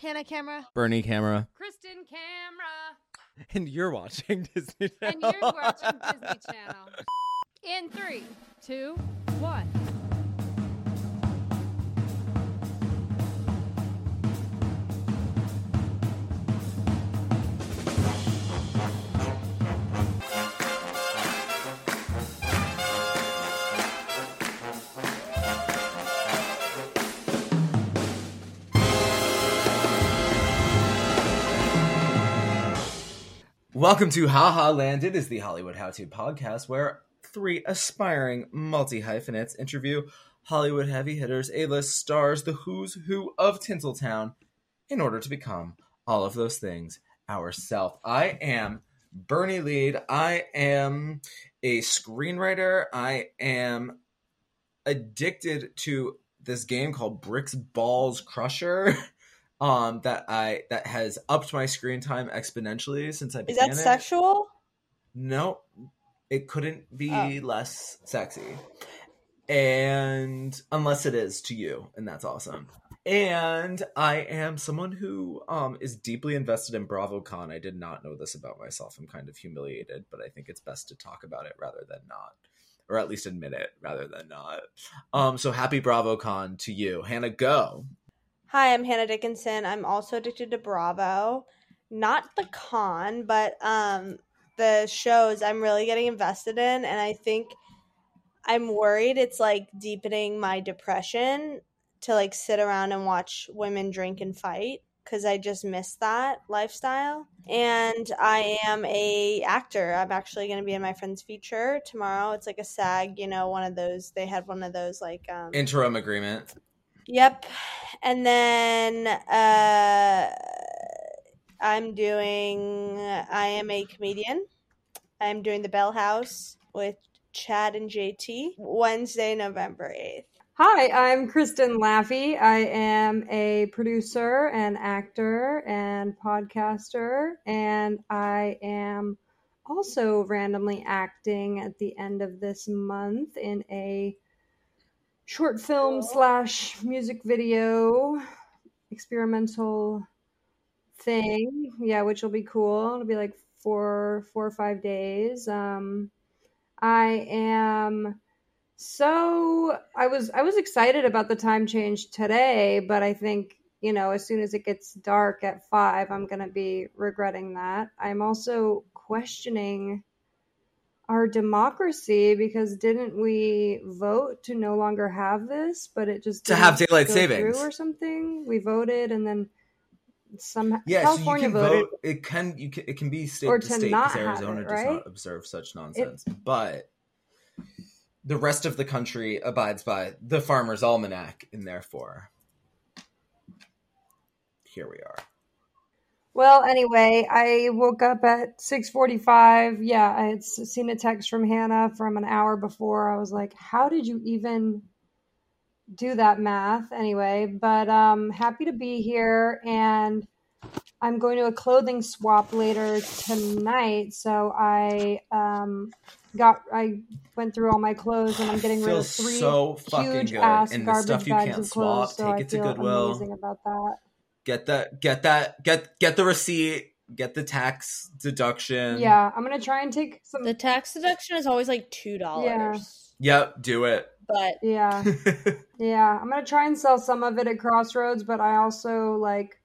Hannah camera. Bernie camera. Kristen camera. And you're watching Disney Channel. And you're watching Disney Channel. In three, two, one. Welcome to Haha Land. It is the Hollywood How To podcast where three aspiring multi hyphenates interview Hollywood heavy hitters, A list stars, the who's who of Tinseltown, in order to become all of those things ourself. I am Bernie Lead. I am a screenwriter. I am addicted to this game called Bricks Balls Crusher. Um, that I that has upped my screen time exponentially since I Is began Is that it. sexual? No, it couldn't be Oh. less sexy. And unless it is to you, and that's awesome. And I am someone who um is deeply invested in BravoCon. I did not know this about myself. I'm kind of humiliated, but I think it's best to talk about it rather than not. Or at least admit it rather than not. Um so happy BravoCon to you. Hannah go. Hi, I'm Hannah Dickinson. I'm also addicted to Bravo. Not the con, but um the shows I'm really getting invested in and I think I'm worried it's like deepening my depression to like sit around and watch women drink and fight cuz I just miss that lifestyle. And I am a actor. I'm actually going to be in my friend's feature tomorrow. It's like a SAG, you know, one of those they had one of those like um Interim agreement. Yep. And then uh I'm doing I am a comedian. I'm doing the Bell House with Chad and JT Wednesday, November 8th. Hi, I'm Kristen Laffey. I am a producer and actor and podcaster, and I am also randomly acting at the end of this month in a short film slash music video experimental thing. Yeah, which will be cool. It'll be like four, four or five days. Um, I am so I was I was excited about the time change today, but I think you know as soon as it gets dark at five, I'm gonna be regretting that. I'm also questioning our democracy because didn't we vote to no longer have this, but it just To have daylight savings. through or something? We voted and then some Yeah, California so you can voted. vote. It can you can, it can be state Or to to state because Arizona it, does not observe such nonsense. but the rest of the country abides by the Farmer's Almanac, and therefore, here we are. Well, anyway, I woke up at 6:45. Yeah, I had s- seen a text from Hannah from an hour before. I was like, "How did you even do that math?" Anyway, but um happy to be here and I'm going to a clothing swap later tonight, so I um got I went through all my clothes and I'm getting rid of Feels three so fucking huge good. ass And the garbage stuff you bags can't of clothes, swap, so take I it to feel Goodwill. amazing about that. Get that, get that, get get the receipt, get the tax deduction. Yeah, I'm gonna try and take some. The tax deduction is always like two dollars. Yeah. Yep, do it. But Yeah, yeah. I'm gonna try and sell some of it at Crossroads, but I also like.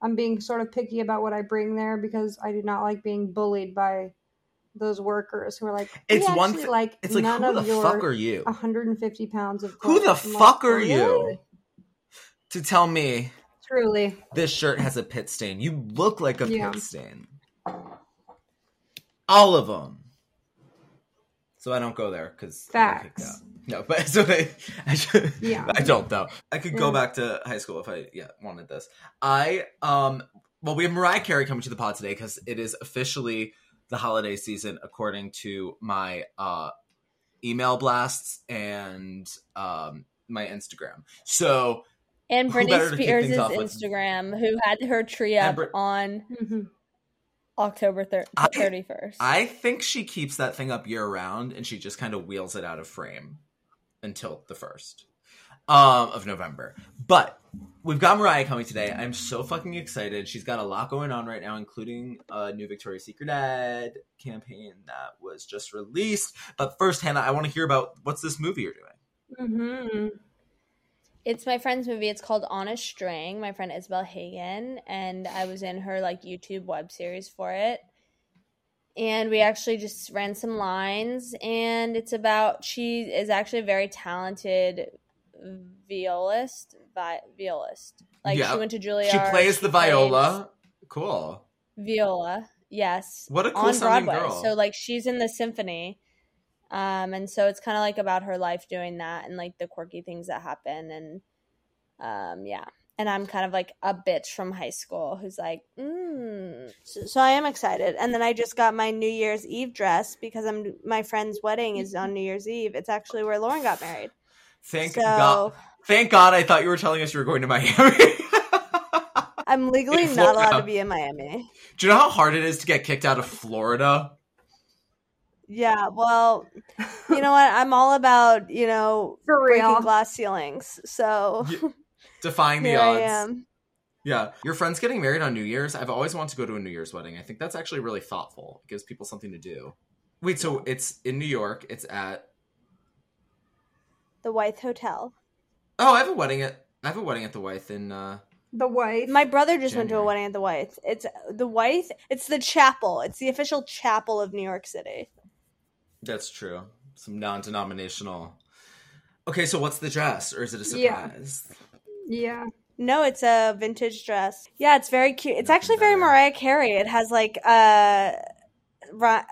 I'm being sort of picky about what I bring there because I do not like being bullied by those workers who are like, it's one actually like it's like none who of the your fuck are you? 150 pounds of Who the clothes." I'm like, fuck are oh, you to tell me Truly, this shirt has a pit stain? You look like a Yeah. pit stain. All of them. So I don't go there because Facts. No, but so they, I, should, Yeah. I don't though. I could go Yeah. back to high school if I yeah wanted this. I um well we have Mariah Carey coming to the pod today because it is officially the holiday season according to my uh email blasts and um my Instagram. So and Who Britney to Spears' things with? Instagram, who had her tree up Brit- on Mhm. October thir- I- 31st. I think she keeps that thing up year round and she just kind of wheels it out of frame until the first um, of November. But we've got Mariah coming today. I'm so fucking excited. She's got a lot going on right now, including a new Victoria's Secret ad campaign that was just released. But first, Hannah, I want to hear about what's this movie you're doing. Mm-hmm. It's my friend's movie. It's called On a String. My friend Isabel Hagen, and I was in her like YouTube web series for it. And we actually just ran some lines, and it's about she is actually a very talented violist, vi- violist. Like Yeah. she went to Juilliard. she plays the viola. Cool. Viola, yes. What a cool on sounding Broadway. girl. So like she's in the symphony. Um and so it's kind of like about her life doing that and like the quirky things that happen and um yeah. And I'm kind of like a bitch from high school who's like, mm. So, so I am excited. And then I just got my New Year's Eve dress because I'm my friend's wedding is on New Year's Eve. It's actually where Lauren got married. Thank so God. Thank God. I thought you were telling us you were going to Miami. I'm legally not allowed Florida. to be in Miami. Do you know how hard it is to get kicked out of Florida? Yeah, well, you know what? I'm all about, you know, For breaking real. glass ceilings. So Y- Defying the odds. I am. Yeah. Your friend's getting married on New Year's. I've always wanted to go to a New Year's wedding. I think that's actually really thoughtful. It gives people something to do. Wait, so it's in New York. It's at The Wythe Hotel. Oh, I have a wedding at I have a wedding at the Wythe in uh The wife. My brother just went to a wedding at the Wythe. It's the Wythe. It's the chapel. It's the official chapel of New York City. That's true. Some non-denominational. Okay, so what's the dress or is it a surprise? yeah. No, it's a vintage dress. Yeah, it's very cute. It's Nothing actually very. Mariah Carey. It has like a,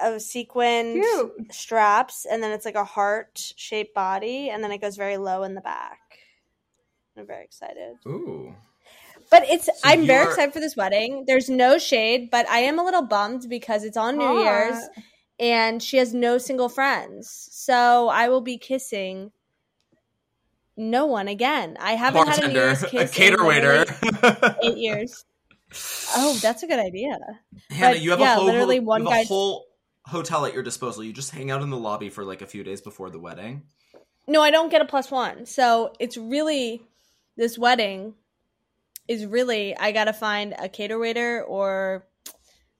a sequined Cute. straps, and then it's like a heart shaped body, and then it goes very low in the back. I'm very excited. Ooh. But it's I'm very you're- excited for this wedding. There's no shade, but I am a little bummed because it's on New Year's Hot. And she has no single friends. So I will be kissing no one again. I haven't had a New Bartender, Year's a cater in waiter. eight years. Oh, that's a good idea. Hannah, But, you have yeah, a whole literally one guy- a whole hotel at your disposal. You just hang out in the lobby for like a few days before the wedding. No, I don't get a plus one. So it's really this wedding is really I gotta find a cater waiter or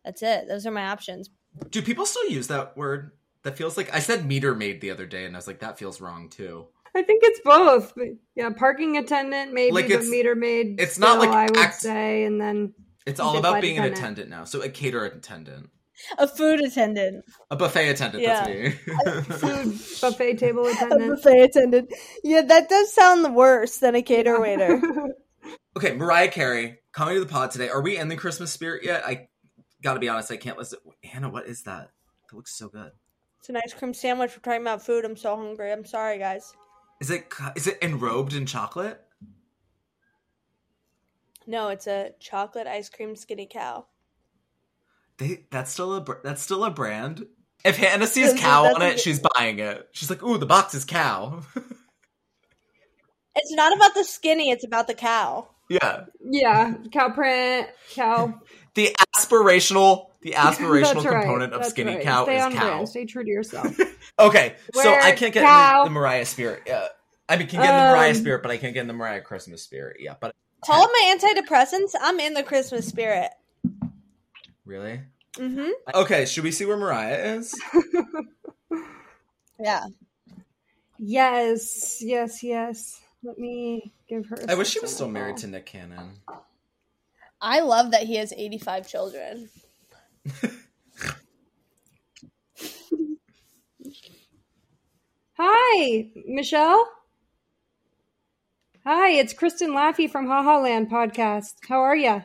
that's it. Those are my options. Do people still use that word? That feels like I said meter maid the other day, and I was like, that feels wrong too. I think it's both. Yeah, parking attendant maybe, Like, but it's- meter maid. it's not like I would act- say, and then It's all about flight being an attendant. attendant now. So a cater attendant, A food attendant. a buffet attendant. That's me. food buffet table A attendant. buffet attendant. Yeah, that does sound worse than a cater waiter. okay, Mariah Carey coming to the pod today. Are we in the Christmas spirit yet? I gotta be honest, I can't listen. Hannah, what is that? That looks so good. It's an ice cream sandwich. We're talking about food. I'm so hungry. I'm sorry, guys. Is it is it enrobed in chocolate? No, it's a chocolate ice cream skinny cow. They that's still a that's still a brand. If Hannah sees cow on it, good- she's buying it. She's like, "Ooh, the box is cow." It's not about the skinny. It's about the cow. yeah, yeah, cow print, cow. the aspirational the aspirational That's right, component of that's skinny right. cow Stay is on cow. brand. Stay true to yourself. Okay, so I can't get in cow- the, the Mariah spirit. Yeah, I mean, can get in the Mariah Um, spirit, but I can't get in the Mariah Christmas spirit. Yeah, but Call them my antidepressants. I'm in the Christmas spirit. really, Mm-hmm. okay. Should we see where Mariah is? Yeah. yes, yes, yes. Let me give her. I I wish she was still married to Nick Cannon. I love that he has 85 children. Hi, Michelle. Hi, it's Kristen Laffey from Haha Land podcast. How are ya?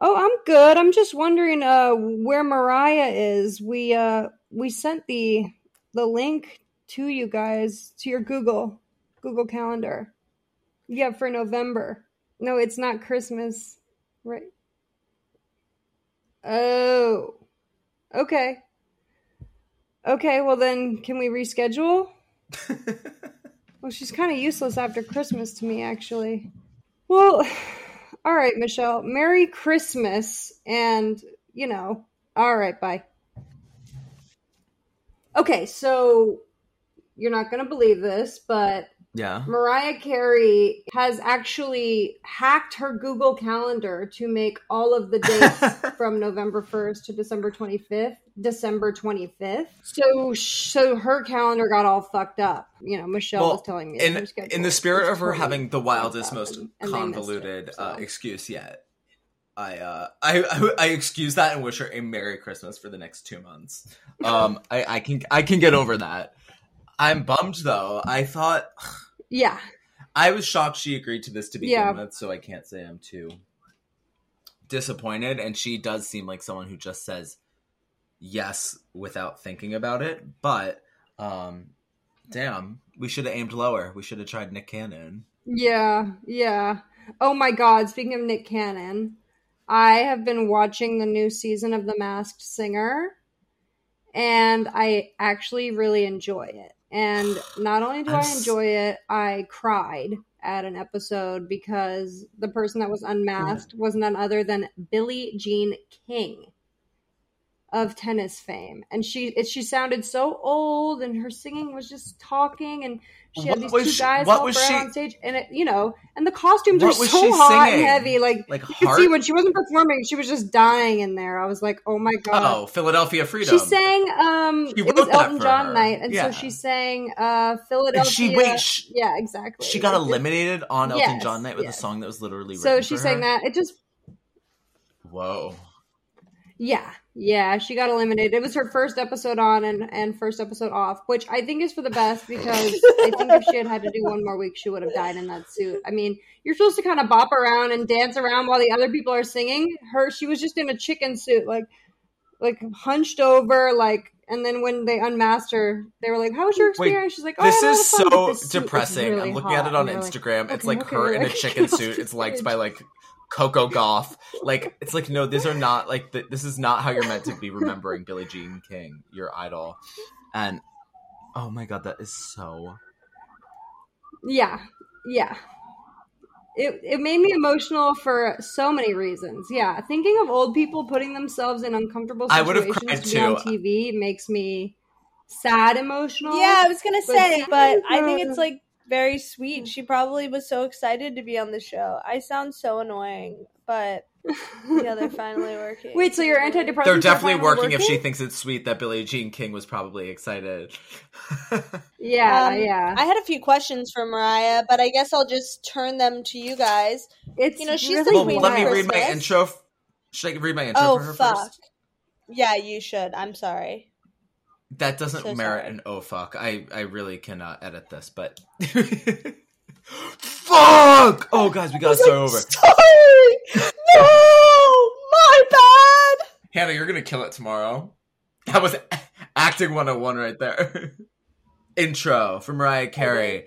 Oh, I'm good. I'm just wondering uh where Mariah is. We uh we sent the the link to you guys to your Google Google Calendar. Yeah, for November. No, it's not Christmas. Right. Oh. Okay. Okay, well then can we reschedule? Well, she's kind of useless after Christmas to me, actually. Well, all right, Michelle. Merry Christmas, and you know, all right, bye. Okay, so you're not going to believe this, but Yeah. Mariah Carey has actually hacked her Google Calendar to make all of the dates from November 1st to December 25th, December 25th. So so her calendar got all fucked up. You know, Michelle Well, was telling me in in the spirit of her having the wildest, most and- they it, convoluted uh, excuse yet, I, uh, I I I excuse that and wish her a Merry Christmas for the next two months. Um, I, I can I can get over that. I'm bummed though. I thought Yeah. I was shocked she agreed to this to begin Yeah. with, so I can't say I'm too disappointed. And she does seem like someone who just says yes without thinking about it. But um, damn, we should have aimed lower. We should have tried Nick Cannon. Yeah, yeah. Oh my god, speaking of Nick Cannon, I have been watching the new season of The Masked Singer and I actually really enjoy it. And not only do I enjoy it, I cried at an episode because the person that was unmasked was none other than Billie Jean King of tennis fame. And she it, she sounded so old and her singing was just talking and she had What these was two she- guys what was she- on stage and it, you know, and the costumes are so hot singing? and heavy like Like you could see when she wasn't performing, she was just dying in there. I was like, "Oh my god!" oh, Philadelphia Freedom. She sang um She it was Elton John her. night and Yeah. so she sang uh Philadelphia And she wait. She, Yeah, exactly. she got eliminated on Elton Yes, John night with yes. a song that was literally So she sang her? that. It just Whoa. yeah, yeah, she got eliminated. It was her first episode on and and first episode off, which I think is for the best because I think if she had had to do one more week, she would have died in that suit. I mean, you're supposed to kind of bop around and dance around while the other people are singing. Her, she was just in a chicken suit, like like hunched over, like. And then when they unmasked her, they were like, "How was your Wait, experience?" She's like, "Oh, This I had a lot is of fun, so this suit was depressing. really I'm looking hot." at it on And they're like, Instagram. it's "Okay, like okay, her in a chicken suit. It's liked by like Coco Gauff. Like it's like no, these are not like th- this is not how you're meant to be remembering Billie Jean King, your idol. And oh my god, that is so. Yeah, yeah. It it made me emotional for so many reasons. Yeah, thinking of old people putting themselves in uncomfortable I would've situations cried to be on. TV makes me sad emotional. Yeah, I was gonna But say, but I think it's like very sweet. She probably was so excited to be on the show. I sound so annoying, but yeah, they're finally working. Wait, so your antidepressants? They're are definitely finally working, if she thinks it's sweet that Billie Jean King was probably excited. Yeah, Um, yeah. I had a few questions for Mariah, but I guess I'll just turn them to you guys. it's you know, she's really the well, queen let me of read my intro. f- Should I read my intro Oh for her fuck! first? Yeah, you should. I'm sorry. That doesn't So merit sorry. an oh fuck. I I really cannot edit this, but fuck. Oh guys, we gotta start over. Sorry. No, my bad. Hannah, you're gonna kill it tomorrow. That was acting 101 right there. Intro from Mariah Carey.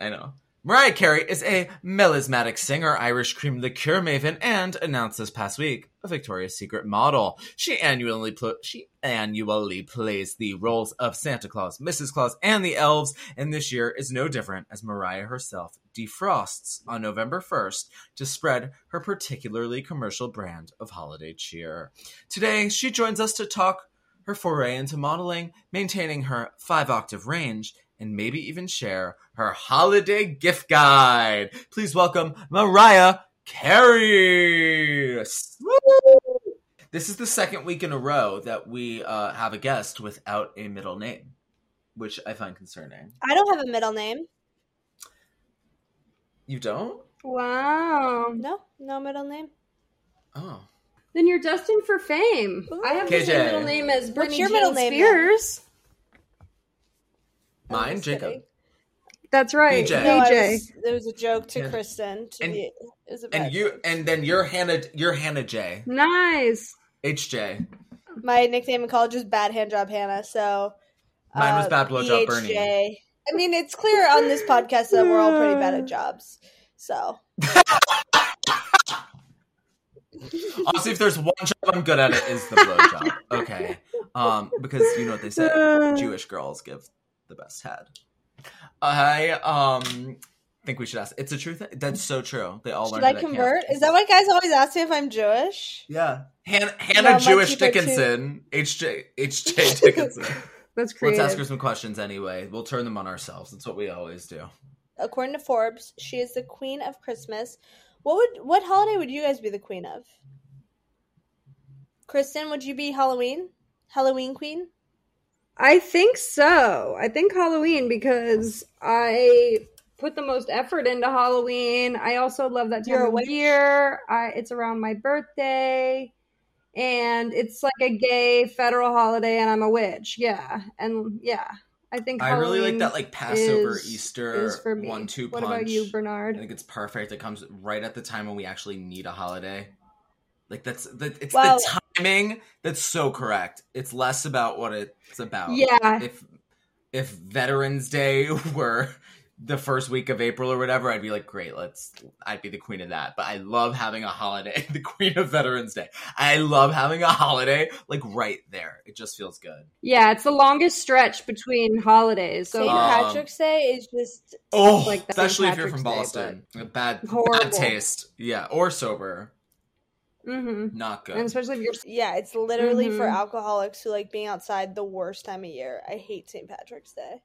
I know. Mariah Carey is a melismatic singer, Irish cream liqueur maven, and announced this past week a Victoria's Secret model. She annually pl- she annually plays the roles of Santa Claus, Mrs. Claus, and the elves, and this year is no different as Mariah herself defrosts on November 1st to spread her particularly commercial brand of holiday cheer. Today, she joins us to talk her foray into modeling, maintaining her five octave range, and maybe even share her holiday gift guide. Please welcome Mariah Carey. This is the second week in a row that we uh, have a guest without a middle name, which I find concerning. I don't have a middle name. You don't? wow. No, no middle name. Oh. Then you're destined for fame. I have the same middle name as Britney your Jean middle name, then? Spears. I'm Mine, just Jacob. kidding. That's right, BJ. No, BJ. was- it was a joke to Yeah. Kristen. To And- be, it was a And you joke. and then you're Hannah you're Hannah J. Nice. HJ. my nickname in college was Bad Hand Job Hannah. So Mine was uh, Bad Blowjob Bernie. BHJ. I mean, it's clear on this podcast that we're all pretty bad at jobs. So Honestly, if there's one job I'm good at, it is the blowjob. Okay, um, because you know what they say: Jewish girls give the best head. I um think we should ask. It's a truth. That's so true. They all should learned I convert? Is that why guys always ask me if I'm Jewish? Yeah, Han- Hannah Jewish. Dickinson, HJ HJ Dickinson. That's crazy. Let's ask her some questions anyway. We'll turn them on ourselves. That's what we always do. according to Forbes, she is the queen of Christmas. What would what holiday would you guys be the queen of? Kristen, would you be Halloween? Halloween queen? I think so. I think Halloween because I put the most effort into Halloween. I also love that time of witch? year. I, it's around my birthday, and it's like a gay federal holiday, and I'm a witch. Yeah, and yeah, I think I really like that like Passover is- Easter is for me. one two punch. What punch. about you, Bernard? I think it's perfect. It comes right at the time when we actually need a holiday. Like that's that it's Well- the timing that's so correct. It's less about what it's about. Yeah, If if Veterans Day were the first week of April or whatever, I'd be like, great, let's I'd be the queen of that. But I love having a holiday, the queen of Veterans Day. I love having a holiday like right there. It just feels good. yeah, it's the longest stretch between holidays. So St. Um, Patrick's Day is just Oh, Like especially if you're from Day, Boston. Bad, bad Horrible. taste. Yeah, or sober. Hmm Not good. and especially if you're yeah, it's literally for Mhm. alcoholics who like being outside the worst time of year. I hate St. Patrick's Day.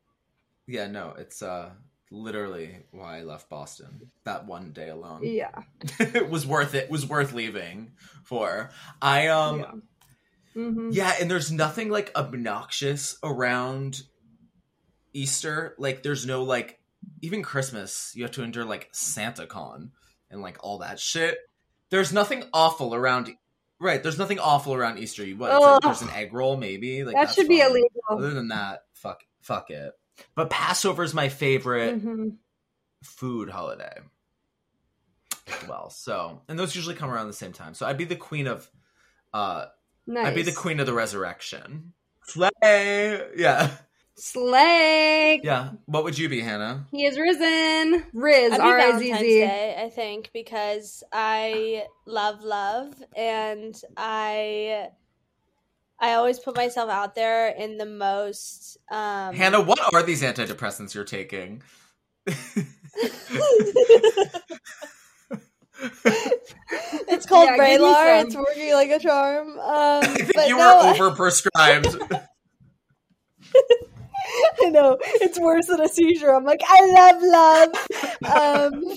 yeah, no, it's uh literally why I left Boston. That one day alone. yeah, it was worth it. Was worth leaving for. I um yeah. hmm yeah, and there's nothing like obnoxious around Easter. Like there's no like even Christmas, you have to endure like Santa Con and like all that shit. There's nothing awful around Right, there's nothing awful around Easter. You what? it's like- there's an egg roll, maybe. Like that that's should be illegal. Other than that, fuck, fuck it. But Passover is my favorite hmm food holiday. Well, so and those usually come around the same time. So I'd be the queen of, uh, Nice. I'd be the queen of the resurrection. Slay, yeah, Slay. yeah. What would you be, Hannah? He is risen. Riz. I'd be R I Valentine's Z Z. Day, I think, because I love love and I I always put myself out there in the most um Hannah, what are these antidepressants you're taking? it's called Yeah, give me Vraylar. some. It's working like a charm. Um I think but you no, were overprescribed. I know it's worse than a seizure. I'm like, I love love. Um,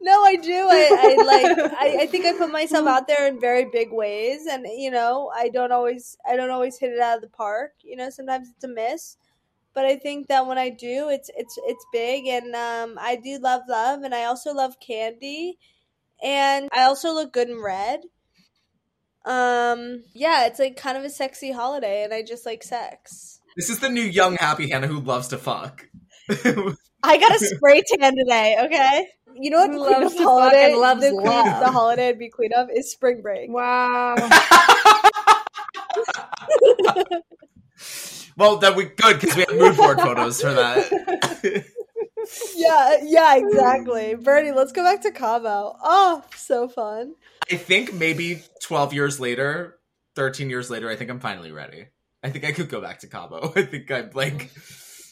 no, I do. I, I like. I, I think I put myself out there in very big ways, and you know, I don't always. I don't always hit it out of the park. You know, sometimes it's a miss. But I think that when I do, it's it's it's big, and um, I do love love, and I also love candy, and I also look good in red. Um, yeah, it's like kind of a sexy holiday, and I just like sex. this is the new young happy Hannah who loves to fuck. I got a spray tan today. Okay, you know what? Who queen loves of to fuck holiday, and loves the, queen, love. the holiday I'd be queen of is spring break. Wow. well, then we good because we have mood board photos for that. Yeah, yeah, exactly. Bernie, let's go back to Cabo. Oh, so fun. I think maybe 12 years later, 13 years later, I think I'm finally ready. I think I could go back to Cabo. I think I'm like,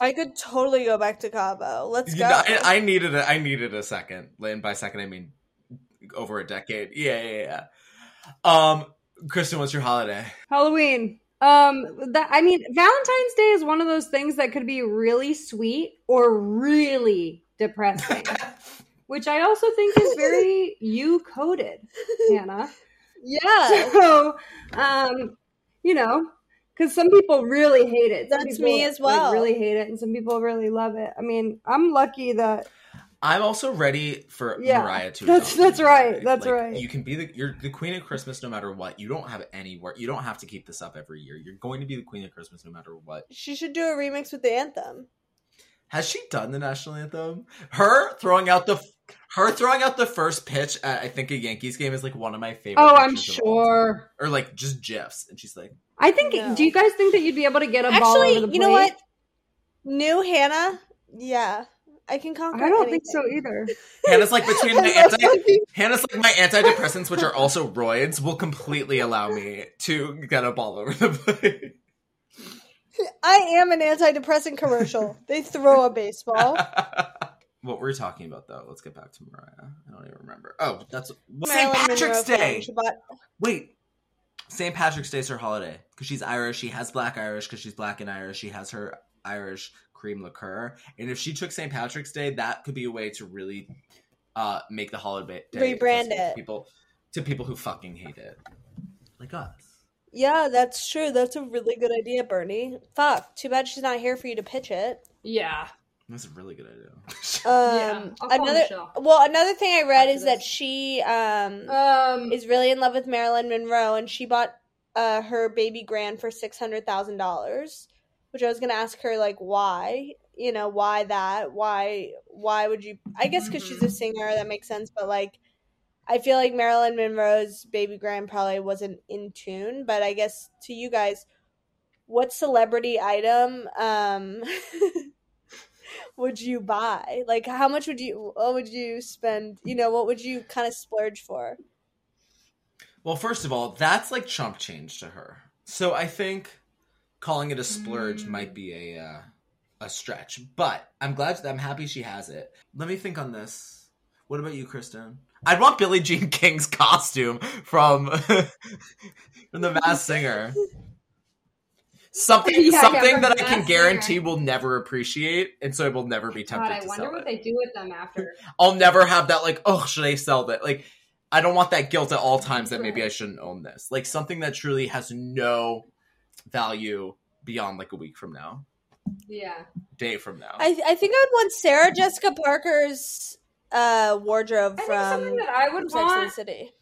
I could totally go back to Cabo. Let's you go. know, I, I needed a, I needed a second. And by second, I mean over a decade. Yeah, yeah, yeah. Um, Kristen, what's your holiday? Halloween. Um, that I mean, Valentine's Day is one of those things that could be really sweet or really depressing, which I also think is very you coded, Hannah. yeah, So, um, you know, because some people really hate it. Some That's people, me as like, well. really hate it, and some people really love it. I mean, I'm lucky that I'm also ready for Yeah, Mariah to. that's- that's me. right, that's right. You can be the you're the queen of Christmas no matter what. You don't have any work. You don't have to keep this up every year. You're going to be the queen of Christmas no matter what. she should do a remix with the anthem. Has she done the national anthem? Her throwing out the her throwing out the first pitch at I think a Yankees game is like one of my favorite. Oh, I'm pictures of all time. sure. Or like just gifs, and she's like, I think. No. Do you guys think that you'd be able to get a ball over the Actually, plate? you know what? New Hannah, yeah, I can conquer. I don't think so either. Hannah's like between my I love anti Hannah's like my antidepressants, which are also roids, will completely allow me to get a ball over the plate. I am an antidepressant commercial. they throw a baseball. what were we talking about though? Let's get back to Mariah. I don't even remember. Oh, that's St. Patrick's Monroe. Day. Wait, St. Patrick's Day is her holiday because she's Irish. She has black Irish because she's black and Irish. She has her Irish cream liqueur. And if she took St. Patrick's Day, that could be a way to really uh, make the holiday Rebrand it. people to people who fucking hate it, like us. Yeah, that's true. That's a really good idea, Bernie. Fuck. Too bad she's not here for you to pitch it. Yeah. That's a really good idea. Um, I'll another well, another thing I read After is that she um Um, is really in love with Marilyn Monroe, and she bought uh her baby grand for six hundred thousand dollars. Which I was gonna ask her, like, why? You know, why that? Why? Why would you? I guess because she's a singer, that makes sense. But like, I feel like Marilyn Monroe's baby grand probably wasn't in tune. But I guess to you guys, what celebrity item um would you buy? Like, how much would you? What would you spend? You know, what would you kind of splurge for? Well, first of all, that's like chump change to her. So I think calling it a splurge Mm. might be a uh, a stretch. But I'm glad I'm happy she has it. Let me think on this. What about you, Kristen? I'd want Billie Jean King's costume from from the Masked Singer. Something Yeah, something from that I can guarantee Singer. will never appreciate, and so I will never be tempted. God, tempted I wonder what it. they do with them after. I'll never have that like, oh, should I sell that? Like, I don't want that guilt at all times that maybe I shouldn't own this. Like something that truly has no value beyond like a week from now, Yeah. day from now. I I think I'd want Sarah Jessica Parker's uh wardrobe I think from something that I would Sex and the want. City.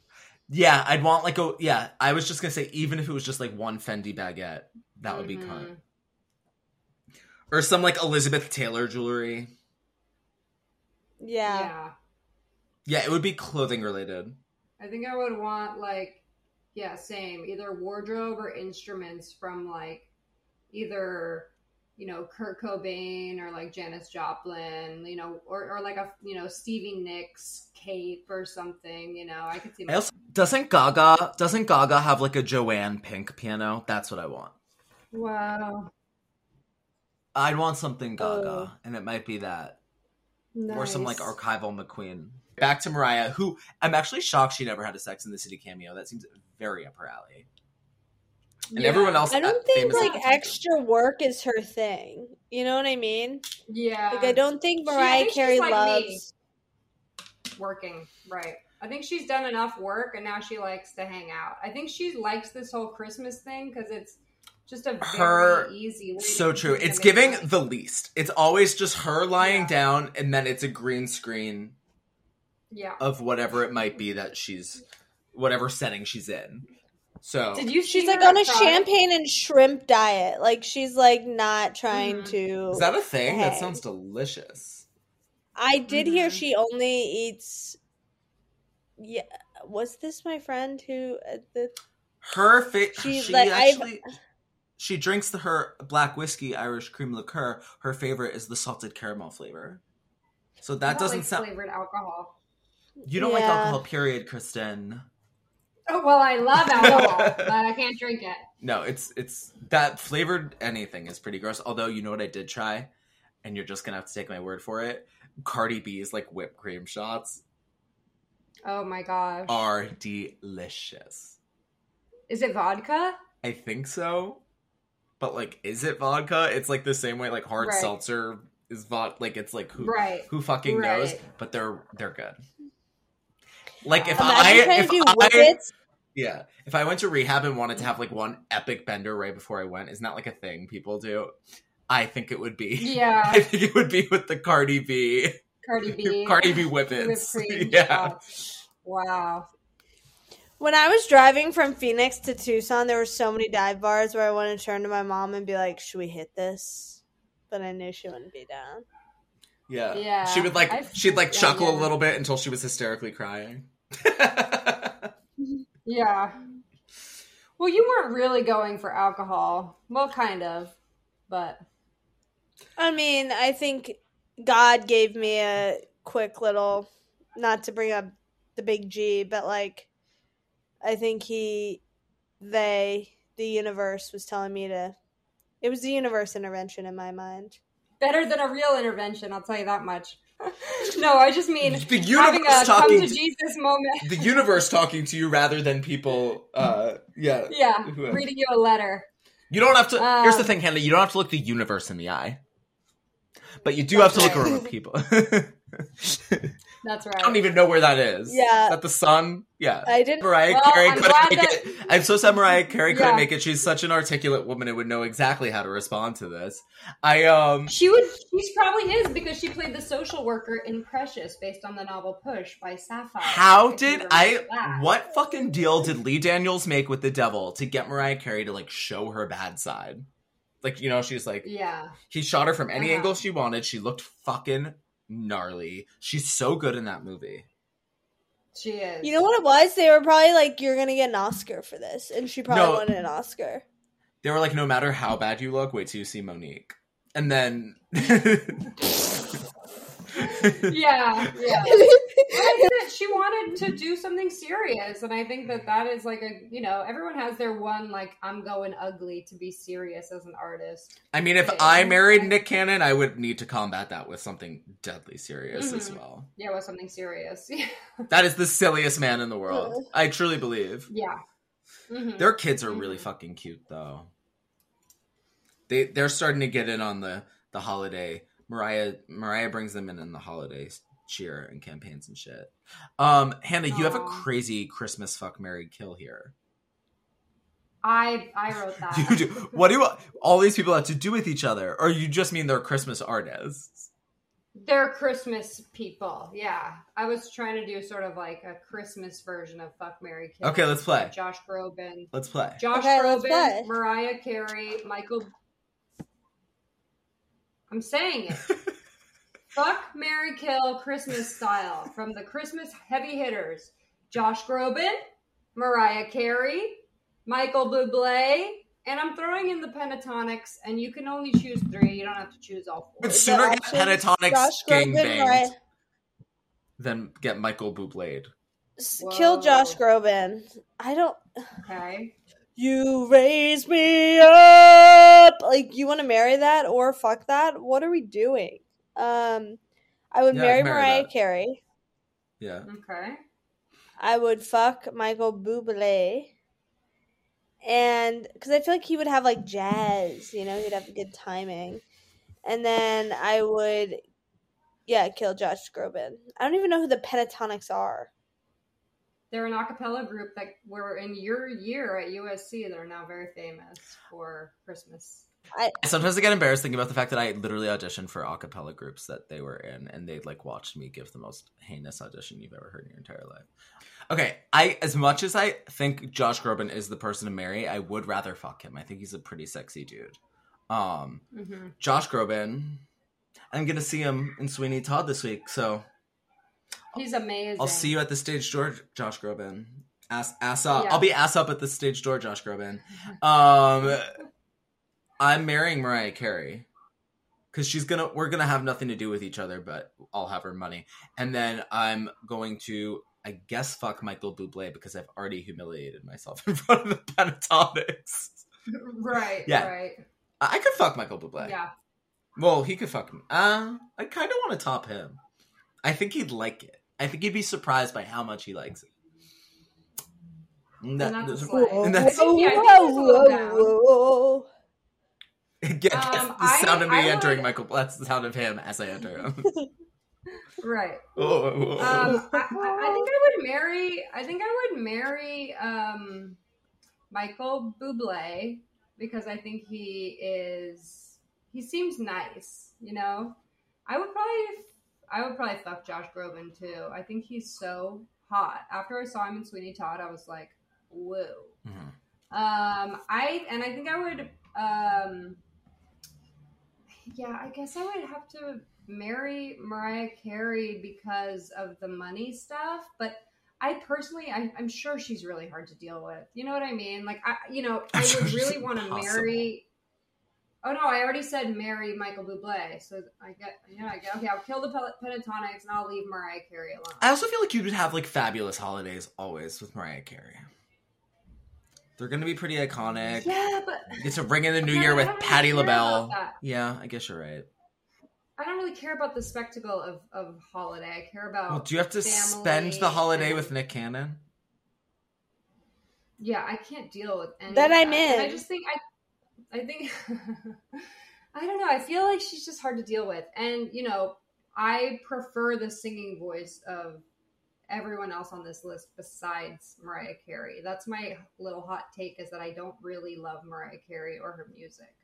yeah, I'd want like a yeah. I was just gonna say even if it was just like one Fendi baguette, that would be Mhm. cunt. Or some like Elizabeth Taylor jewelry. Yeah. yeah. Yeah, it would be clothing related. I think I would want like yeah, same. Either wardrobe or instruments from like either you know Kurt Cobain or like Janis Joplin, you know, or or like a you know Stevie Nicks cape or something. You know, I could see. I also doesn't Gaga doesn't Gaga have like a Joanne Pink piano? That's what I want. wow, I'd want something Gaga, Oh. and it might be that. nice. or some like archival McQueen. Back to Mariah, who I'm actually shocked she never had a Sex in the City cameo. That seems very up her alley. And Yeah. everyone else, I don't think like extra work is her thing. You know what I mean? Yeah, Like I don't think Mariah think she's Carey like me. loves. working right. I think she's done enough work, and now she likes to hang out. I think she likes this whole Christmas thing because it's just a very Her- easy. Way so to true. It's giving money. the least. It's always just her lying Yeah. down, and then it's a green screen yeah. of whatever it might be that she's, whatever setting she's in. So Did you? She's like on a try- champagne and shrimp diet. Like she's like not trying Mhm. to. is that a thing? That sounds delicious. I did hear Mhm. she only eats. Yeah, was this my friend who? Uh, the, Her fa- She, she like, I've- actually she drinks the, her black whiskey Irish cream liqueur. Her favorite is the salted caramel flavor. So that doesn't like sound. flavored alcohol. You don't like alcohol, period, Kristen. Oh well, I love alcohol, but I can't drink it. No, it's it's that flavored anything is pretty gross. Although you know what I did try, and you're just gonna have to take my word for it. Cardi B's like whipped cream shots Oh my gosh, are delicious. is it vodka? I think so, but like, is it vodka? It's like the same way like hard Right. seltzer is vodka. Like it's like who Right. who fucking knows? But they're they're good. Like if imagine I trying if to do I whippets. yeah if I went to rehab and wanted to have like one epic bender right before I went, isn't that like a thing people do? I think it would be. Yeah, I think it would be with the Cardi B, Cardi B. Cardi B whippets. yeah. Wow. When I was driving from Phoenix to Tucson, there were so many dive bars where I wanted to turn to my mom and be like, "Should we hit this?" But I knew she wouldn't be down. yeah, Yeah, She would like I've- she'd like yeah, chuckle a little bit until she was hysterically crying. Yeah. Well, you weren't really going for alcohol. Well, kind of, but I mean, I think God gave me a quick little, not to bring up the big G, but like, I think he, they, the universe was telling me to. It was the universe intervention in my mind. better than a real intervention. I'll tell you that much. no, I just mean The having universe a talking to to- Jesus moment. the universe talking to you rather than people. Uh, yeah. Yeah, Who- reading you a letter. You don't have to. here's the Um, thing, Hannah. You don't have to look the universe in the eye, but you do have to look around people. That's right. I don't even know where that is. Yeah. Is that the sun? Yeah. I didn't. Mariah Well, Carey I'm couldn't make that- it. I'm so sad Mariah Carey couldn't make it. She's such an articulate woman and would know exactly how to respond to this. I um She would. She probably is because she played the social worker in Precious, based on the novel Push by Sapphire. how you did I that. what fucking deal did Lee Daniels make with the devil to get Mariah Carey to like show her bad side? Like, you know, she's like Yeah, he shot her from any Uh-huh. angle she wanted. She looked fucking gnarly. She's so good in that movie. she is. You know what it was? They were probably like, "You're gonna get an Oscar for this," and she probably No. wanted an Oscar. They were like, no matter how bad you look, wait till you see Mo'Nique. And then Yeah, yeah. I think that she wanted to do something serious, and I think that that is like a you know everyone has their one like I'm going ugly to be serious as an artist. I mean, if I married Nick Cannon, I would need to combat that with something deadly serious as Mhm. well. Yeah, with something serious. That is the silliest man in the world. I truly believe. yeah. Mhm. Their kids are really Mhm. fucking cute though. They they're starting to get in on the the holiday. Mariah Mariah brings them in in the holidays cheer and campaigns and shit. Um, Hannah, you have a crazy Christmas fuck Mary kill here. I I wrote that. You do. What do all these people have to do with each other, or you just mean they're Christmas artists? They're Christmas people. Yeah, I was trying to do sort of like a Christmas version of Fuck Mary Kill. Okay, let's play. Josh Groban, Let's play. Josh Okay. Groban, Mariah Carey, Michael. I'm saying it. Fuck Mary Kill Christmas style from the Christmas heavy hitters: Josh Groban, Mariah Carey, Michael Bublé, and I'm throwing in the Pentatonix. And you can only choose three. You don't have to choose all four. But sooner that get Pentatonix Josh gang Groban, banged Mariah- than get Michael Bublé. S- Kill Josh Groban. I don't. Okay. You raise me up. Like you want to marry that or fuck that? What are we doing? Um, I would Yeah, marry marry Mariah that. Carey. Yeah. Okay. I would fuck Michael Bublé. And because I feel like he would have like jazz, you know, he'd have good timing. And then I would, yeah, kill Josh Groban. I don't even know who the Pentatonix are. They're an a cappella group that were in your year at USC. They're now very famous for Christmas. I, sometimes I get embarrassed thinking about the fact that I literally auditioned for a cappella groups that they were in, and they like watched me give the most heinous audition you've ever heard in your entire life. Okay, I as much as I think Josh Groban is the person to marry, I would rather fuck him. I think he's a pretty sexy dude. Um, hmm Josh Groban, I'm gonna see him in Sweeney Todd this week, so He's amazing. I'll see you at the stage door, Josh Groban. Ass, ass up. Yeah. I'll be ass up at the stage door, Josh Groban. Um, I'm marrying Mariah Carey because she's gonna. We're gonna have nothing to do with each other, but I'll have her money. And then I'm going to, I guess, fuck Michael Bublé because I've already humiliated myself in front of the Pentatonix. Right. Yeah. Right. I could fuck Michael Bublé. Yeah. Well, he could fuck me. Uh, I kind of want to top him. I think he'd like it. I think he'd be surprised by how much he likes it. And And that's a that- And that's- I yeah, I think there's a little down. whoa. Get, get Um, the I- sound of me I entering would- Michael. That's the sound of him as I enter him. Right. oh, Um, I, I I think I would marry. I think I would marry um, Michael Bublé because I think he is. He seems nice. You know, I would probably. I would probably fuck Josh Groban too. I think he's so hot. After I saw him in Sweeney Todd, I was like, whoa. Mhm. Um, I and I think I would. Um, yeah, I guess I would have to marry Mariah Carey because of the money stuff, but. I personally, I, I'm sure she's really hard to deal with. You know what I mean? Like, I, you know, I would really want to marry. Oh no, I already said marry Michael Bublé, so I get, yeah, I get. Okay, I'll kill the Pentatonix and I'll leave Mariah Carey alone. I also feel like you would have like fabulous holidays always with Mariah Carey. They're gonna be pretty iconic. yeah, but It's a ring in the new Yeah, year with don't really Patti LaBelle. Yeah, I guess you're right. I don't really care about the spectacle of, of holiday. I care about Well, do you have to spend the holiday and- with Nick Cannon? yeah. I can't deal with any. Then of I'm that. And I just think I, I think I don't know. I feel like she's just hard to deal with, and you know, I prefer the singing voice of everyone else on this list besides Mariah Carey. That's my little hot take is that I don't really love Mariah Carey or her music.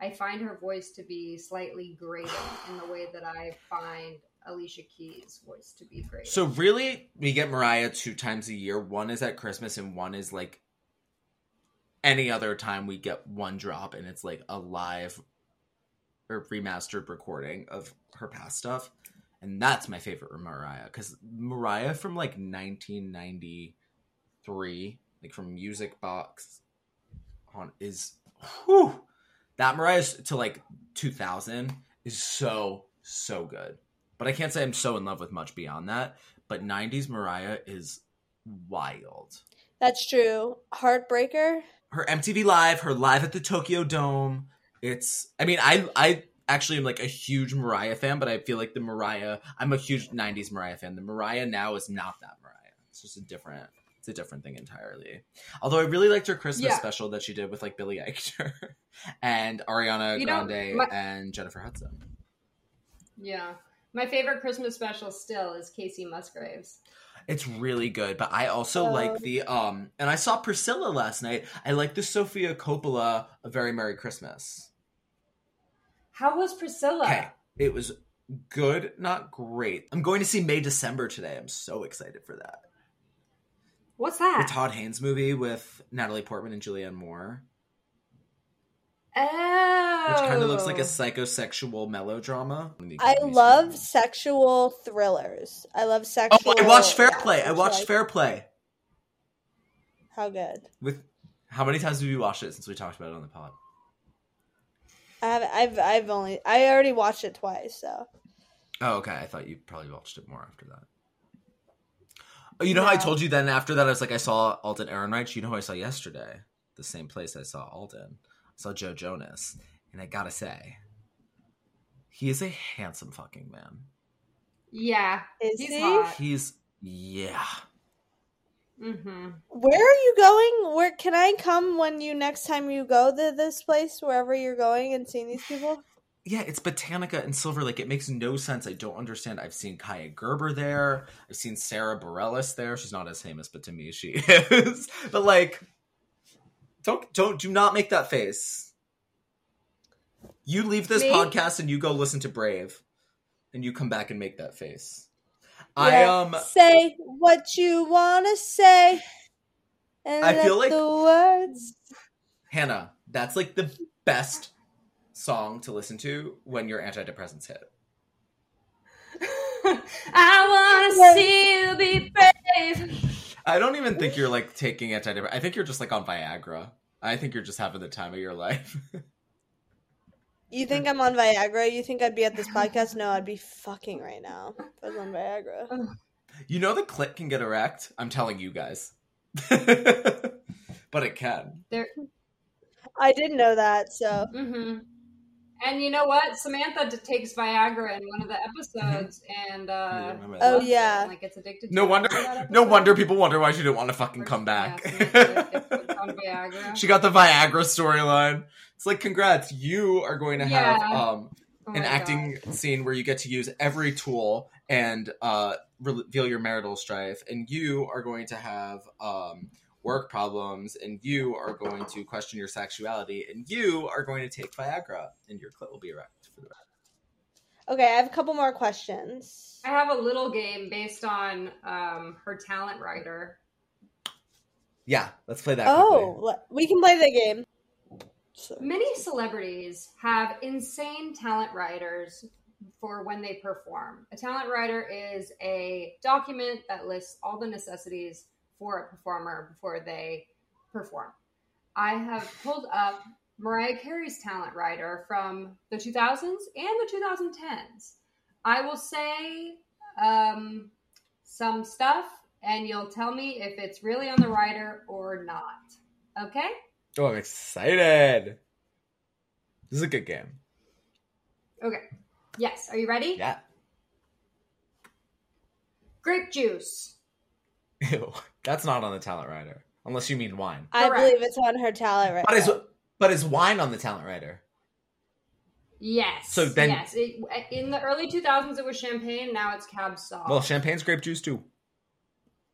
I find her voice to be slightly grating in the way that I find Alicia Keys' voice to be grating. So really, we get Mariah two times a year. One is at Christmas, and one is like any other time we get one drop, and it's like a live or remastered recording of her past stuff. And that's my favorite Mariah because Mariah from like 1993, like from Music Box, on is whew, that Mariah to like 2000 is so so good. But I can't say I'm so in love with much beyond that. But 90s Mariah is wild. That's true. Heartbreaker. Her MTV Live, her live at the Tokyo Dome. It's. I mean, I I actually am like a huge Mariah fan, but I feel like the Mariah. I'm a huge 90s Mariah fan. The Mariah now is not that Mariah. It's just a different. It's a different thing entirely. Although I really liked her Christmas Yeah. special that she did with like Billy Eichner and Ariana You know, Grande my- and Jennifer Hudson. yeah. My favorite Christmas special still is Kacey Musgraves. It's really good, but I also Oh. like the um and I saw Priscilla last night. I like the Sofia Coppola A Very Merry Christmas. How was Priscilla? Okay. It was good, not great. I'm going to see May December today. I'm so excited for that. What's that? The? Todd Haynes movie with Natalie Portman and Julianne Moore, oh. which kind of looks like a oh. psychosexual melodrama. I love sexual thrillers. I love Oh, sexual. I watched Fair Play. I watched Fair Play. How good? With how many times have you watched it since we talked about it on the pod? I have. I've. I've only. I already watched it twice. So Oh, okay. I thought you probably watched it more after that. Oh, you know how I told you then after that I was like I saw Alden Ehrenreich. You know who I saw yesterday? The same place I saw Alden. I saw Joe Jonas, and I gotta say, he is a handsome fucking man. Yeah. is He's he? hot. He's yeah. Mm-hmm. Where are you going? Where can I come when you next time you go to this place, wherever you're going, and seeing these people? Yeah, it's Botanica and Silver Lake. It makes no sense. I don't understand. I've seen Kaia Gerber there. I've seen Sara Bareilles there. She's not as famous, but to me she is. but like, don't don't do not make that face. You leave this Me? podcast and you go listen to Brave, and you come back and make that face. I Yeah. um say what you wanna say. And I feel like- the words. Hannah. That's like the best song to listen to when your antidepressants hit. I want to see you be brave. I don't even think you're like taking antidepressants. I think you're just like on Viagra. I think you're just having the time of your life. You think I'm on Viagra? You think I'd be at this podcast? No, I'd be fucking right now if I was on Viagra. you know the clit can get erect. I'm telling you guys, but it can. There. I didn't know that, so Mm-hmm. And you know what? Samantha takes Viagra in one of the episodes, and uh, Oh, that. it, yeah. and, like gets addicted. No to it. wonder. No wonder people wonder why she didn't want to fucking Where- come back. yeah, Samantha gets hooked on Viagra. she got the Viagra storyline. It's like, congrats, you are going to have Yeah. um, Oh an my acting scene where you get to use every tool and uh, reveal your marital strife, and you are going to have um, work problems, and you are going to question your sexuality, and you are going to take Viagra, and your clit will be erect for the rest. okay. I have a couple more questions. I have a little game based on um, her talent rider. Yeah, let's play that. Oh, quickly. we can play the game. So- Many celebrities have insane talent riders for when they perform. A talent rider is a document that lists all the necessities for a performer before they perform. I have pulled up Mariah Carey's talent rider from the 2000s and the 2010s. I will say um, some stuff, and you'll tell me if it's really on the rider or not. Okay? Oh, I'm excited. This is a good game. Okay. Yes. Are you ready? Yeah. Grape juice. Ew. That's not on the talent rider, unless you mean wine. I Correct. believe it's on her talent right Might as now. well, But is wine on the talent rider? Yes. So then- yes, it, in the early 2000s it was champagne. Now it's Cab Sauv. Well, champagne's grape juice too.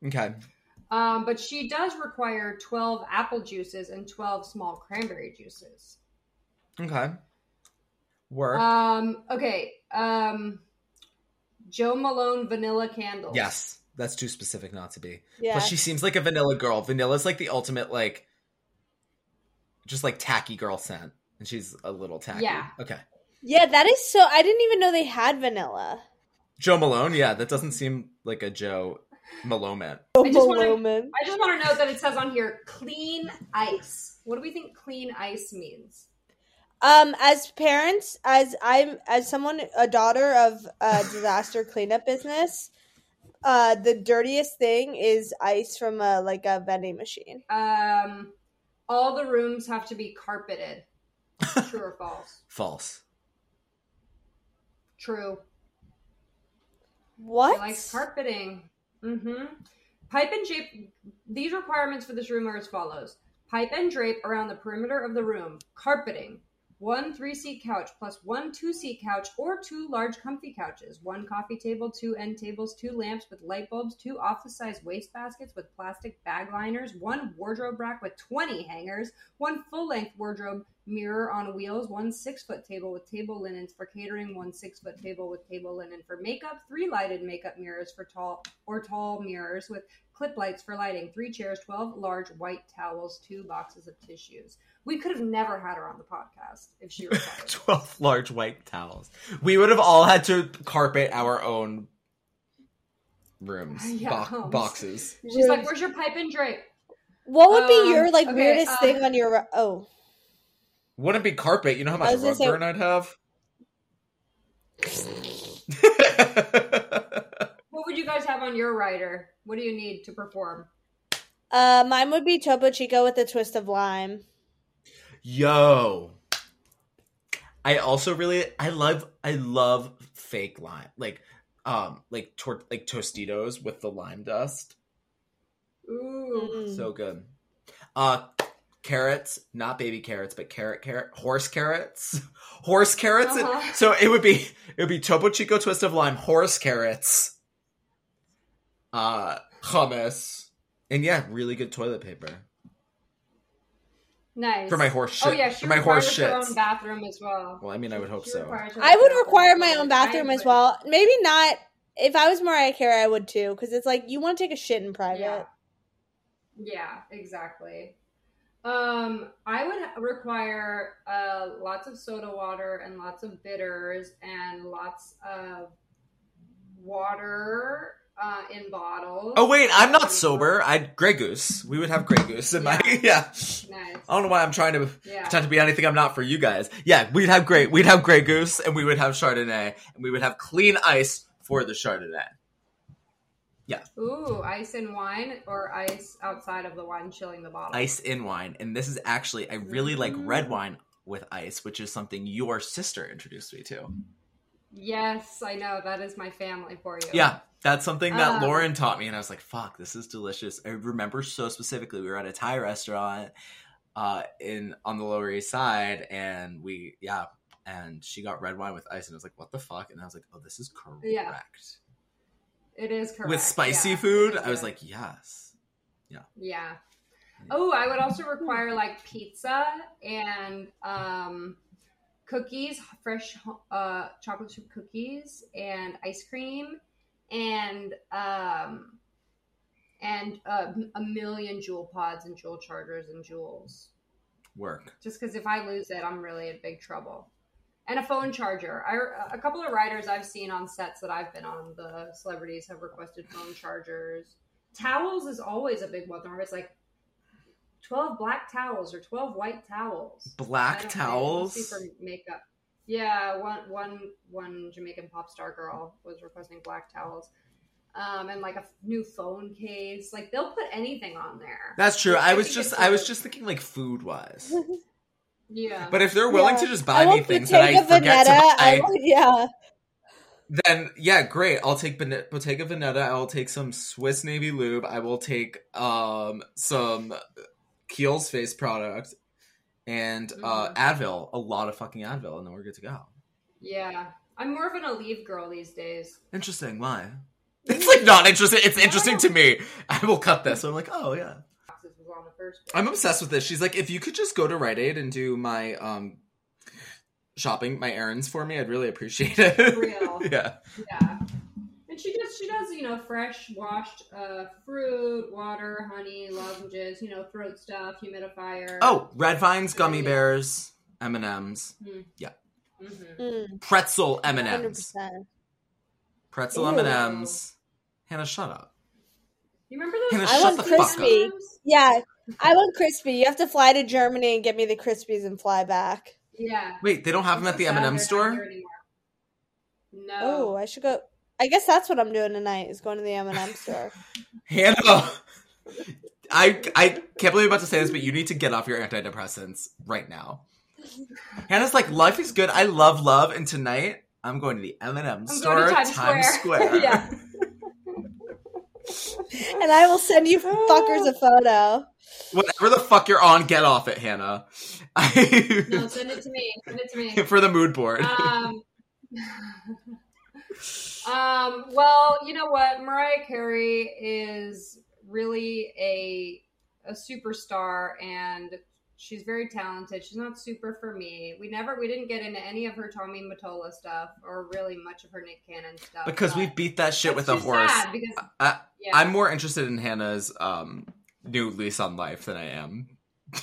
Okay. um, but she does require 12 apple juices and 12 small cranberry juices. Okay. Work. Um, okay. Um, Jo Malone vanilla candles. yes. That's too specific not to be. Yeah. But she seems like a vanilla girl. Vanilla's like the ultimate like just like tacky girl scent. And she's a little tacky. Yeah. Okay. yeah, that is so. I didn't even know they had vanilla. Jo Malone, yeah, that doesn't seem like a Jo Malone man. I just wanna- Malone. I just want to note that it says on here clean ice. What do we think clean ice means? Um, as parents, as I'm, as someone, a daughter of a disaster cleanup business, uh, the dirtiest thing is ice from a like a vending machine. Um, all the rooms have to be carpeted. True or false? False. True. What? She likes carpeting. Mm-hmm. Pipe and drape. These requirements for this room are as follows: pipe and drape around the perimeter of the room. Carpeting. One three-seat couch plus one two-seat couch or two large comfy couches. One coffee table, two end tables, two lamps with light bulbs, two office-sized waste baskets with plastic bag liners, one wardrobe rack with 20 hangers, one full-length wardrobe mirror on wheels, one six-foot table with table linens for catering, one six-foot table with table linen for makeup, three lighted makeup mirrors for tall or tall mirrors with clip lights for lighting, three chairs, 12 large white towels, two boxes of tissues. We could have never had her on the podcast if she required. 12 large white towels. We would have all had to carpet our own rooms, Yeah, bo- boxes. She's like, "Where's your pipe and drape?" What would be Um, your like okay, weirdest uh, thing on your? Oh, Wouldn't be carpet. You know how much was gonna rug say- burn I'd have? What would you guys have on your rider? What do you need to perform? uh, mine would be Topo Chico with a twist of lime. Yo. I also really I love I love fake lime. Like um like tor- like Tostitos with the lime dust. Ooh. So good. Uh carrots, not baby carrots, but carrot carrot horse carrots. horse carrots. Uh-huh. So it would be it would be Topo Chico twist of lime, horse carrots. Uh hummus. And yeah, really good toilet paper. nice For my horse shit. Oh yeah, she for my horse her shits. own bathroom as well. Well, I mean I would hope She so. I would require my own bathroom as well. Maybe not. If I was Mariah Carey, I would too, because it's like you want to take a shit in private. Yeah. Yeah, exactly. Um, I would require uh, lots of soda water and lots of bitters and lots of water uh, in bottles. Oh wait, I'm not sober. I'd Grey Goose. We would have Grey Goose in my yeah. Nice. I don't know why I'm trying to Yeah. pretend to be anything I'm not for you guys. Yeah, we'd have great. We'd have Grey Goose, and we would have Chardonnay, and we would have clean ice for the Chardonnay. Ooh, ice in wine or ice outside of the wine, chilling the bottle. Ice in wine, and this is actually I really like red Mm. wine with ice, which is something your sister introduced me to. Yes, I know that is my family for you. Yeah, that's something that Um, Lauren taught me, and I was like, "Fuck, this is delicious." I remember so specifically. We were at a Thai restaurant uh, in on the Lower East Side, and we yeah, and she got red wine with ice, and I was like, "What the fuck?" And I was like, "Oh, this is correct." Yeah. It is correct. With spicy yeah. food, I was like, "Yes." Yeah. Yeah. Oh, I would also require like pizza and um, cookies, fresh uh, chocolate chip cookies, and ice cream, and um, and uh, a million JUUL pods and JUUL chargers and JUULs. Work. Just because if I lose it, I'm really in big trouble. And a phone charger. I, a couple of riders I've seen on sets that I've been on, the celebrities have requested phone chargers. Towels is always a big one. Where it's like twelve black towels or twelve white towels. Black don't know, it must be towels. for makeup. Yeah, one one one Jamaican pop star girl was requesting black towels, um, and like a new phone case. Like they'll put anything on there. That's true. I was just I was just thinking like food wise. yeah. But if they're willing Yeah. to just buy me things that I Bottega forget to buy, I want, yeah. then yeah, great. I'll take Bene- Bottega Veneta. I will take some Swiss Navy lube. I will take um some Kiehl's face product, and uh, Mhm. Advil, a lot of fucking Advil, and then we're good to go. Yeah. I'm more of an Aleve girl these days. Interesting. Why? It's like not interesting. It's interesting to me. I will cut this. So I'm like, oh yeah. Boxes was on the first page. I'm obsessed with this. She's like, if you could just go to Rite Aid and do my um shopping, my errands for me, I'd really appreciate it. Real. yeah. Yeah. And she does she does, you know, fresh washed uh, fruit, water, honey, lozenges, you know, throat stuff, humidifier. Oh, red vines, gummy bears, M and M's, hmm yeah. hmm Mm, pretzel M and 100%. M's, pretzel Ew. M and M's. Hannah, shut up. You remember those? Hannah, I want the crispy. Yeah, I want crispy. You have to fly to Germany and get me the crispies and fly back. Yeah. Wait, they don't have I'm them at the sad M and M they're store. anymore. No. Oh, I should go. I guess that's what I'm doing tonight. Is going to the M and M store. Hannah, I I can't believe I'm about to say this, but you need to get off your antidepressants right now. Hannah's like, life is good. I love love, and tonight I'm going to the M and M going store, to Times Times Square. Square. Yeah. And I will send you fuckers a photo. Whatever the fuck you're on, get off it, Hannah. No, send it to me. Send it to me. For the mood board. um, um, well, you know what? Mariah Carey is really a a superstar, and she's very talented. She's not super for me. We never, we didn't get into any of her Tommy Mottola stuff, or really much of her Nick Cannon stuff. because we beat that shit with a horse. sad because I, yeah, I'm more interested in Hannah's um, new lease on life than I am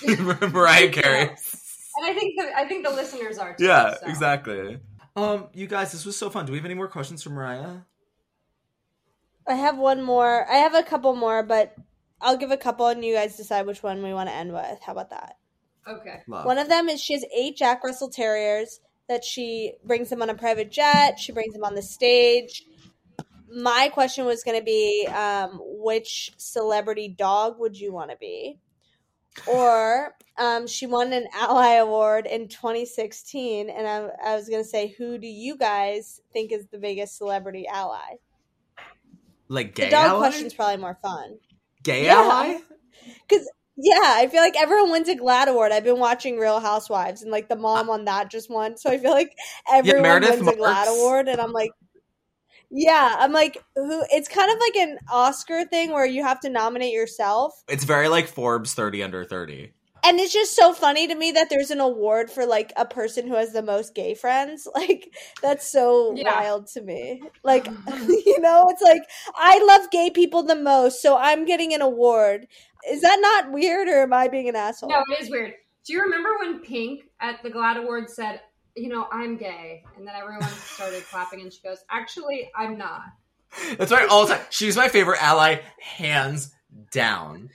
Mariah Carey. and I think the, I think the listeners are too. Yeah, so. exactly. Um, you guys, this was so fun. Do we have any more questions for Mariah? I have one more. I have a couple more, but I'll give a couple, and you guys decide which one we want to end with. How about that? Okay. Love. One of them is she has eight Jack Russell Terriers that she brings them on a private jet. She brings them on the stage. My question was going to be, um, which celebrity dog would you want to be? Or um, she won an Ally Award in 2016, and I, I was going to say, who do you guys think is the biggest celebrity ally? like The dog ally? question's probably more fun. Gay Yeah. ally? Yeah, I feel like everyone wins a GLAAD award. I've been watching Real Housewives, and like the mom on that just won, so I feel like everyone Meredith wins a GLAAD award, and I'm like, yeah, I'm like, who? It's kind of like an Oscar thing where you have to nominate yourself, It's very like Forbes 30 under 30. And it's just so funny to me that there's an award for like a person who has the most gay friends. Like that's so Yeah. wild to me. Like oh, you know, it's like I love gay people the most, so I'm getting an award. Is that not weird, or am I being an asshole? No, it is weird. Do you remember when Pink at the GLAAD Awards said, you know, I'm gay? And then everyone started clapping and she goes, actually, I'm not. That's right, all the time. She's my favorite ally, hands down.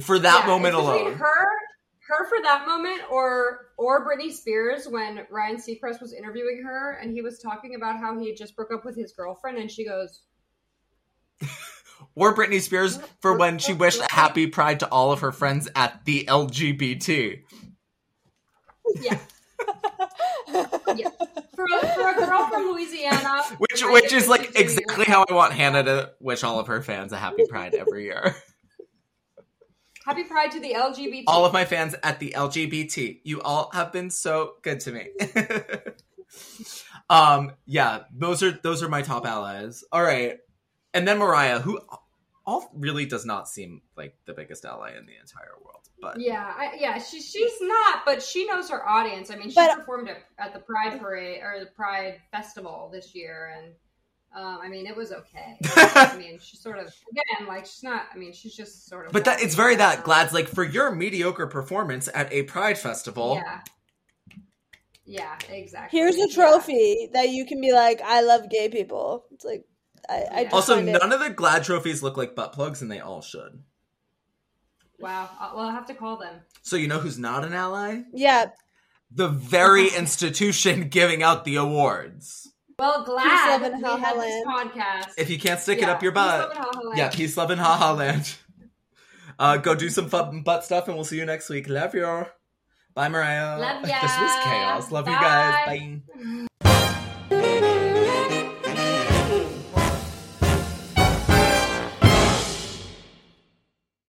For that Yeah, moment alone. Her, her for that moment or or Britney Spears when Ryan Seacrest was interviewing her and he was talking about how he had just broke up with his girlfriend and she goes, Or Britney Spears for when she wished happy pride to all of her friends at the LGBT. yeah. yeah. For a, for a girl from Louisiana. Which which is like exactly how I want Hannah to wish all of her fans a happy pride every year. Happy Pride to the LGBT. all of my fans at the LGBT. You all have been so good to me. um, yeah, those are those are my top allies. All right, and then Mariah, who all really does not seem like the biggest ally in the entire world, but Yeah, I, yeah, she, she's not, but she knows her audience. I mean, she But- performed at, at the Pride Parade or the Pride Festival this year, and um, I mean, it was okay. I mean, she's sort of again, like she's not. I mean, she's just sort of. but that it's very walking that. GLAAD's like for your mediocre performance at a Pride festival. Yeah. Yeah, exactly. Here's a Yeah. trophy that you can be like, I love gay people. It's like, I, I Yeah. just Also, find it- none of the GLAAD trophies look like butt plugs, and they all should. Wow. Uh, well, I'll have to call them. So you know who's not an ally? yeah, The very institution giving out the awards. Well, glad love and we had this podcast. If you can't stick it up your peace, love, butt, and haha land. yeah, peace, love, and haha land. Uh, go do some fun butt stuff, and we'll see you next week. Love you. Bye, Mariah. Love This was chaos. Love you guys. Bye. Bye.